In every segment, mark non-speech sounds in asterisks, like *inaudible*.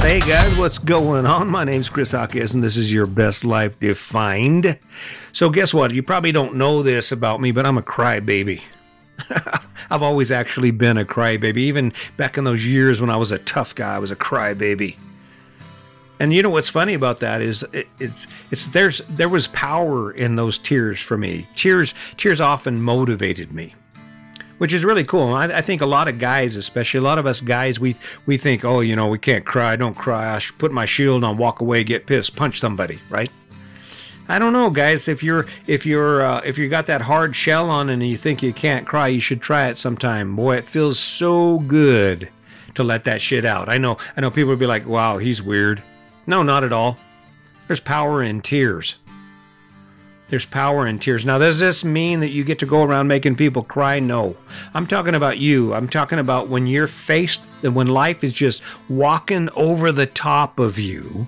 Hey guys, what's going on? My name's Chris Hawkins, and this is your best life defined. So, guess what? You probably don't know this about me, but I'm a crybaby. *laughs* I've always actually been a crybaby. Even back in those years when I was a tough guy, I was a crybaby. And you know what's funny about that is it, it's it's there's there was power in those tears for me. Tears tears often motivated me which is really cool. I, I, think a lot of guys, especially a lot of us guys, we we think, oh, you know, we can't cry, don't cry. I should put my shield on, walk away, get pissed, punch somebody, right? I don't know, guys. If you're if you're uh, if you got that hard shell on and you think you can't cry, you should try it sometime. Boy, it feels so good to let that shit out. I know. I know people would be like, "Wow, he's weird." No, not at all. There's power in tears. There's power in tears. Now, does this mean that you get to go around making people cry? No. I'm talking about you. I'm talking about when you're faced, when life is just walking over the top of you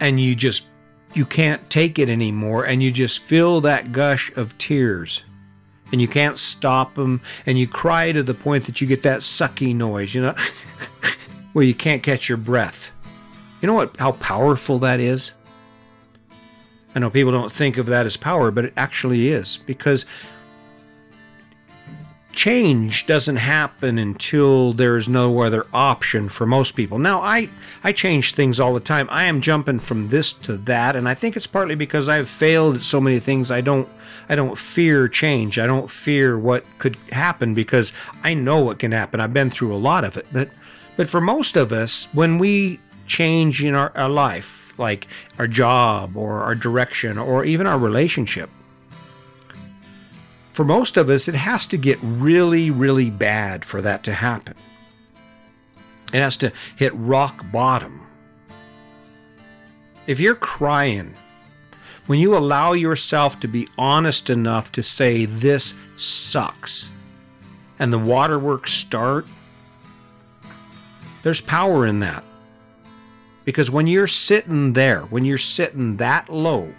and you just, you can't take it anymore and you just feel that gush of tears and you can't stop them and you cry to the point that you get that sucky noise, you know, *laughs* where you can't catch your breath. You know what, how powerful that is? I know people don't think of that as power, but it actually is because change doesn't happen until there's no other option for most people. Now, I I change things all the time. I am jumping from this to that, and I think it's partly because I've failed at so many things. I don't I don't fear change. I don't fear what could happen because I know what can happen. I've been through a lot of it. But but for most of us, when we change in our, our life, like our job or our direction or even our relationship. For most of us, it has to get really, really bad for that to happen. It has to hit rock bottom. If you're crying, when you allow yourself to be honest enough to say, This sucks, and the waterworks start, there's power in that. Because when you're sitting there, when you're sitting that low,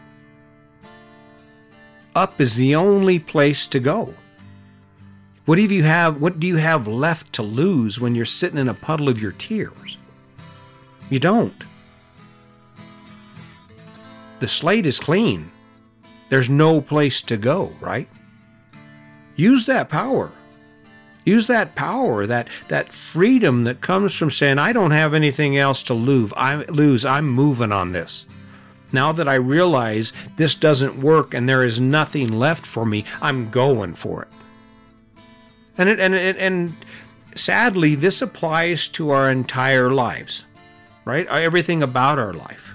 up is the only place to go. What do you have what do you have left to lose when you're sitting in a puddle of your tears? You don't. The slate is clean. There's no place to go, right? Use that power. Use that power, that that freedom that comes from saying, I don't have anything else to lose. I lose. I'm moving on this. Now that I realize this doesn't work and there is nothing left for me, I'm going for it. And it, and it, and sadly, this applies to our entire lives, right? Everything about our life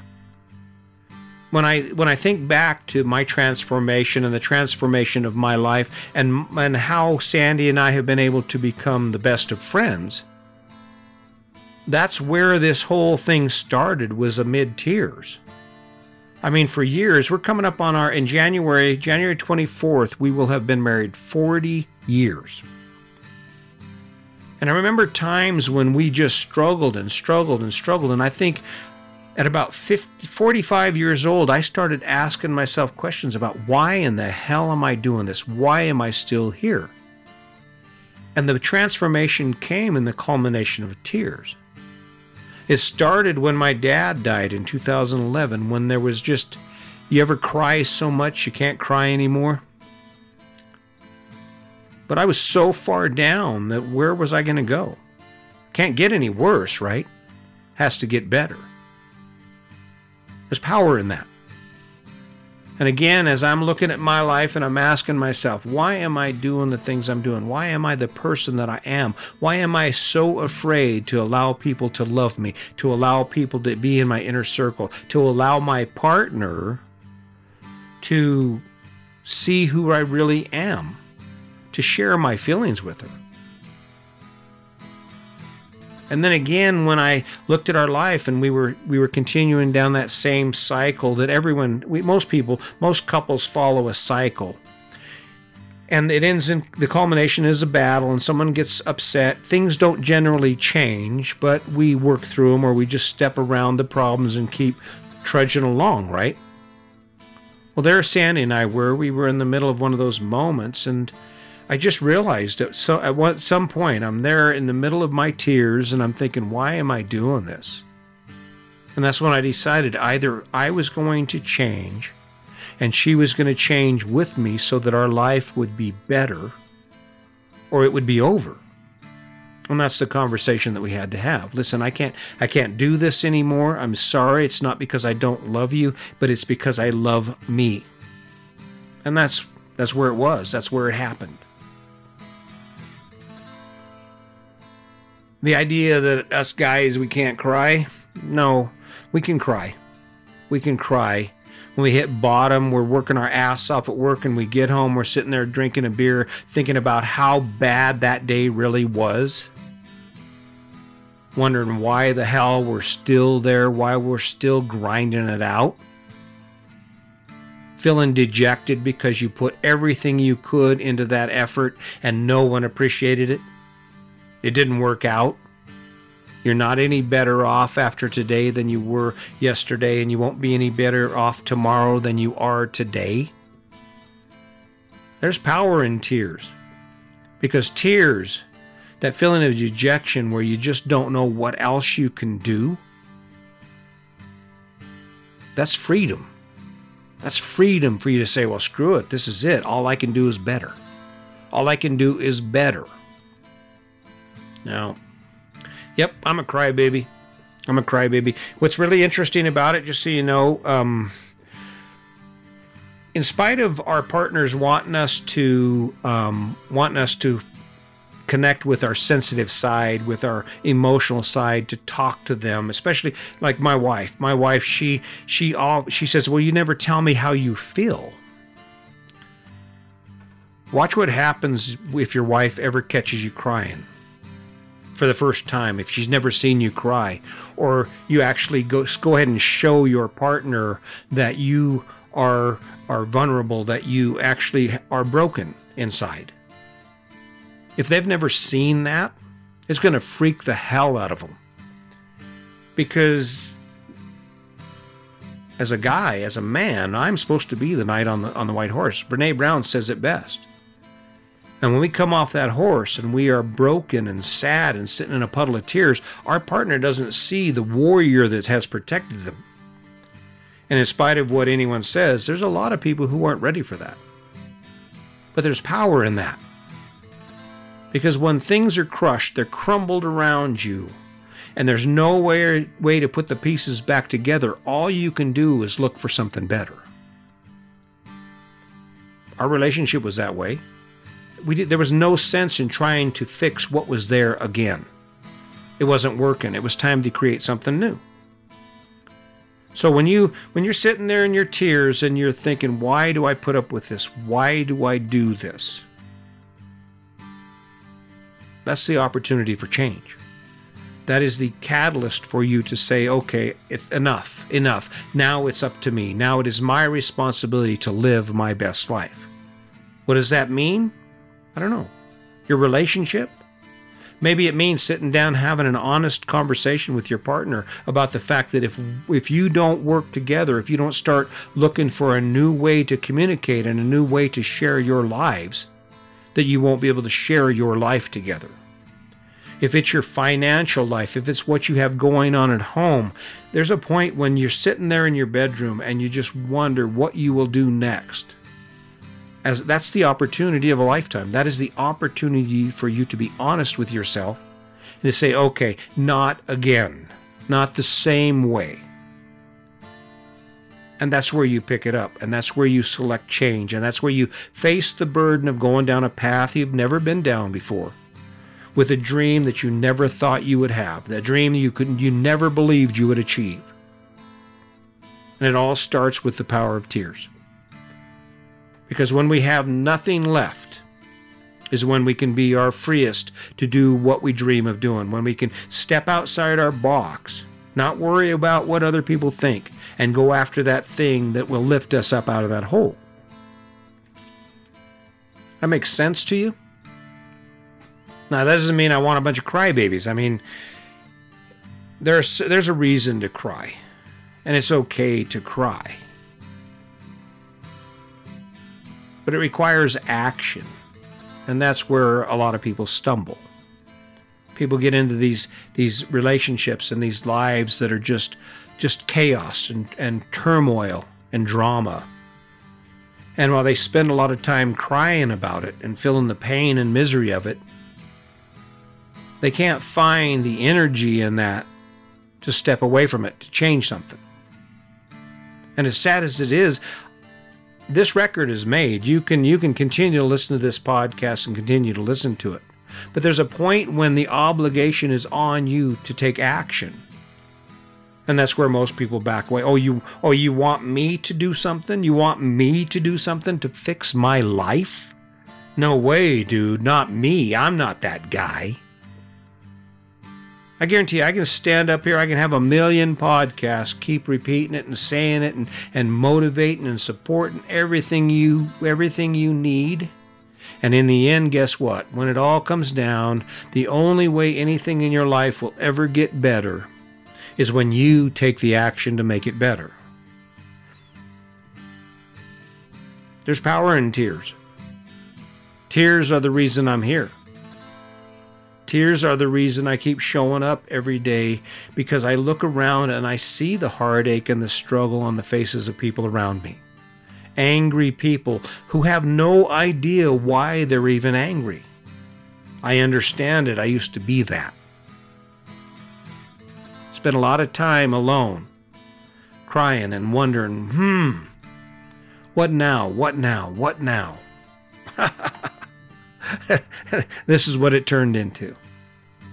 when I when I think back to my transformation and the transformation of my life and and how Sandy and I have been able to become the best of friends, that's where this whole thing started was amid tears. I mean, for years, we're coming up on our in January, January 24th, we will have been married 40 years. And I remember times when we just struggled and struggled and struggled. And I think at about 50, 45 years old, I started asking myself questions about why in the hell am I doing this? Why am I still here? And the transformation came in the culmination of tears. It started when my dad died in 2011, when there was just, you ever cry so much you can't cry anymore? But I was so far down that where was I going to go? Can't get any worse, right? Has to get better. There's power in that. And again, as I'm looking at my life and I'm asking myself, why am I doing the things I'm doing? Why am I the person that I am? Why am I so afraid to allow people to love me, to allow people to be in my inner circle, to allow my partner to see who I really am, to share my feelings with her? And then again, when I looked at our life and we were we were continuing down that same cycle that everyone, we, most people, most couples follow a cycle. And it ends in the culmination is a battle, and someone gets upset. Things don't generally change, but we work through them, or we just step around the problems and keep trudging along, right? Well, there Sandy and I were. We were in the middle of one of those moments, and I just realized it. So at one, some point, I'm there in the middle of my tears and I'm thinking, why am I doing this? And that's when I decided either I was going to change and she was going to change with me so that our life would be better or it would be over. And that's the conversation that we had to have. Listen, I can't I can't do this anymore. I'm sorry. It's not because I don't love you, but it's because I love me. And that's that's where it was. That's where it happened. The idea that us guys we can't cry, no, we can cry. We can cry. When we hit bottom, we're working our ass off at work and we get home, we're sitting there drinking a beer, thinking about how bad that day really was wondering why the hell we're still there, why we're still grinding it out. Feeling dejected because you put everything you could into that effort and no one appreciated it. It didn't work out. You're not any better off after today than you were yesterday, and you won't be any better off tomorrow than you are today. There's power in tears because tears that feeling of dejection where you just don't know what else you can do, that's freedom. That's freedom for you to say, well, screw it. This is it. All I can do is better. All I can do is better. Now, yep, I'm a crybaby. I'm a crybaby. What's really interesting about it, just so you know, um, in spite of our partners wanting us to um, wanting us to connect with our sensitive side, with our emotional side, to talk to them, especially like my wife. My wife, she she all she says, "Well, you never tell me how you feel." Watch what happens if your wife ever catches you crying for the first time, if she's never seen you cry, or you actually go go ahead and show your partner that you are are vulnerable, that you actually are broken inside if they've never seen that, it's going to freak the hell out of them. Because as a guy, as a man, I'm supposed to be the knight on the on the white horse. Brene Brown says it best. And when we come off that horse and we are broken and sad and sitting in a puddle of tears, our partner doesn't see the warrior that has protected them. And in spite of what anyone says, there's a lot of people who aren't ready for that. But there's power in that. Because when things are crushed, they're crumbled around you, and there's no way, way to put the pieces back together. All you can do is look for something better. Our relationship was that way. We did, there was no sense in trying to fix what was there again. It wasn't working. It was time to create something new. So when you when you're sitting there in your tears and you're thinking, why do I put up with this? Why do I do this? That's the opportunity for change. That is the catalyst for you to say, okay, it's enough, enough. Now it's up to me. Now it is my responsibility to live my best life. What does that mean? I don't know. Your relationship? Maybe it means sitting down having an honest conversation with your partner about the fact that if if you don't work together, if you don't start looking for a new way to communicate and a new way to share your lives, that you won't be able to share your life together. If it's your financial life, if it's what you have going on at home, there's a point when you're sitting there in your bedroom and you just wonder what you will do next. As that's the opportunity of a lifetime. That is the opportunity for you to be honest with yourself and to say, okay, not again, not the same way. And that's where you pick it up. And that's where you select change. And that's where you face the burden of going down a path you've never been down before. With a dream that you never thought you would have, that dream you could you never believed you would achieve. And it all starts with the power of tears. Because when we have nothing left, is when we can be our freest to do what we dream of doing, when we can step outside our box, not worry about what other people think, and go after that thing that will lift us up out of that hole. That makes sense to you? Now, that doesn't mean I want a bunch of crybabies. I mean, there's, there's a reason to cry, and it's okay to cry. But it requires action, and that's where a lot of people stumble. People get into these, these relationships and these lives that are just just chaos and, and turmoil and drama. And while they spend a lot of time crying about it and feeling the pain and misery of it, they can't find the energy in that to step away from it, to change something. And as sad as it is, this record is made. You can you can continue to listen to this podcast and continue to listen to it. But there's a point when the obligation is on you to take action. And that's where most people back away. Oh, you oh you want me to do something? You want me to do something to fix my life? No way, dude, not me. I'm not that guy. I guarantee you, I can stand up here, I can have a million podcasts, keep repeating it and saying it and, and motivating and supporting everything you everything you need. And in the end, guess what? When it all comes down, the only way anything in your life will ever get better is when you take the action to make it better. There's power in tears. Tears are the reason I'm here. Tears are the reason I keep showing up every day because I look around and I see the heartache and the struggle on the faces of people around me. Angry people who have no idea why they're even angry. I understand it. I used to be that. Spent a lot of time alone, crying and wondering, hmm, what now? What now? What now? *laughs* this is what it turned into.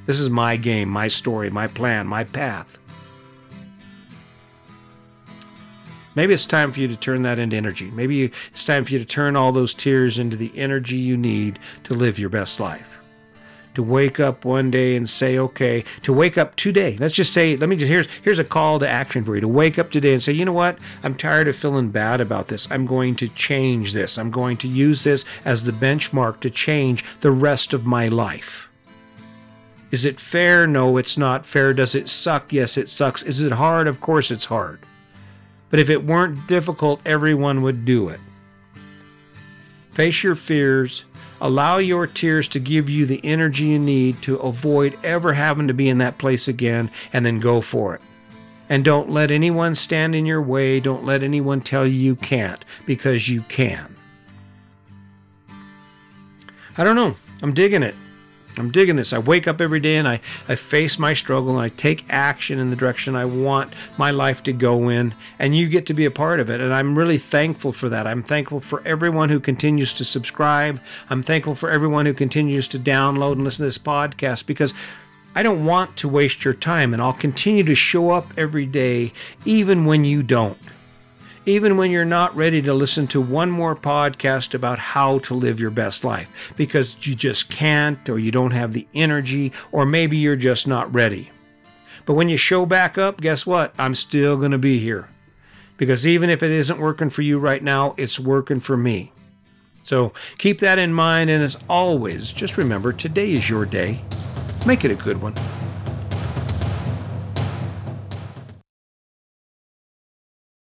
This is my game, my story, my plan, my path. Maybe it's time for you to turn that into energy. Maybe it's time for you to turn all those tears into the energy you need to live your best life to wake up one day and say, okay, to wake up today. Let's just say, let me just, here's, here's a call to action for you to wake up today and say, you know what? I'm tired of feeling bad about this. I'm going to change this. I'm going to use this as the benchmark to change the rest of my life. Is it fair? No, it's not fair. Does it suck? Yes, it sucks. Is it hard? Of course it's hard. But if it weren't difficult, everyone would do it. Face your fears, Allow your tears to give you the energy you need to avoid ever having to be in that place again, and then go for it. And don't let anyone stand in your way. Don't let anyone tell you you can't, because you can. I don't know. I'm digging it. I'm digging this. I wake up every day and I, I face my struggle and I take action in the direction I want my life to go in. And you get to be a part of it. And I'm really thankful for that. I'm thankful for everyone who continues to subscribe. I'm thankful for everyone who continues to download and listen to this podcast because I don't want to waste your time. And I'll continue to show up every day, even when you don't even when you're not ready to listen to one more podcast about how to live your best life because you just can't, or you don't have the energy, or maybe you're just not ready. But when you show back up, guess what? I'm still going to be here. Because even if it isn't working for you right now, it's working for me. So keep that in mind. And as always, just remember today is your day. Make it a good one.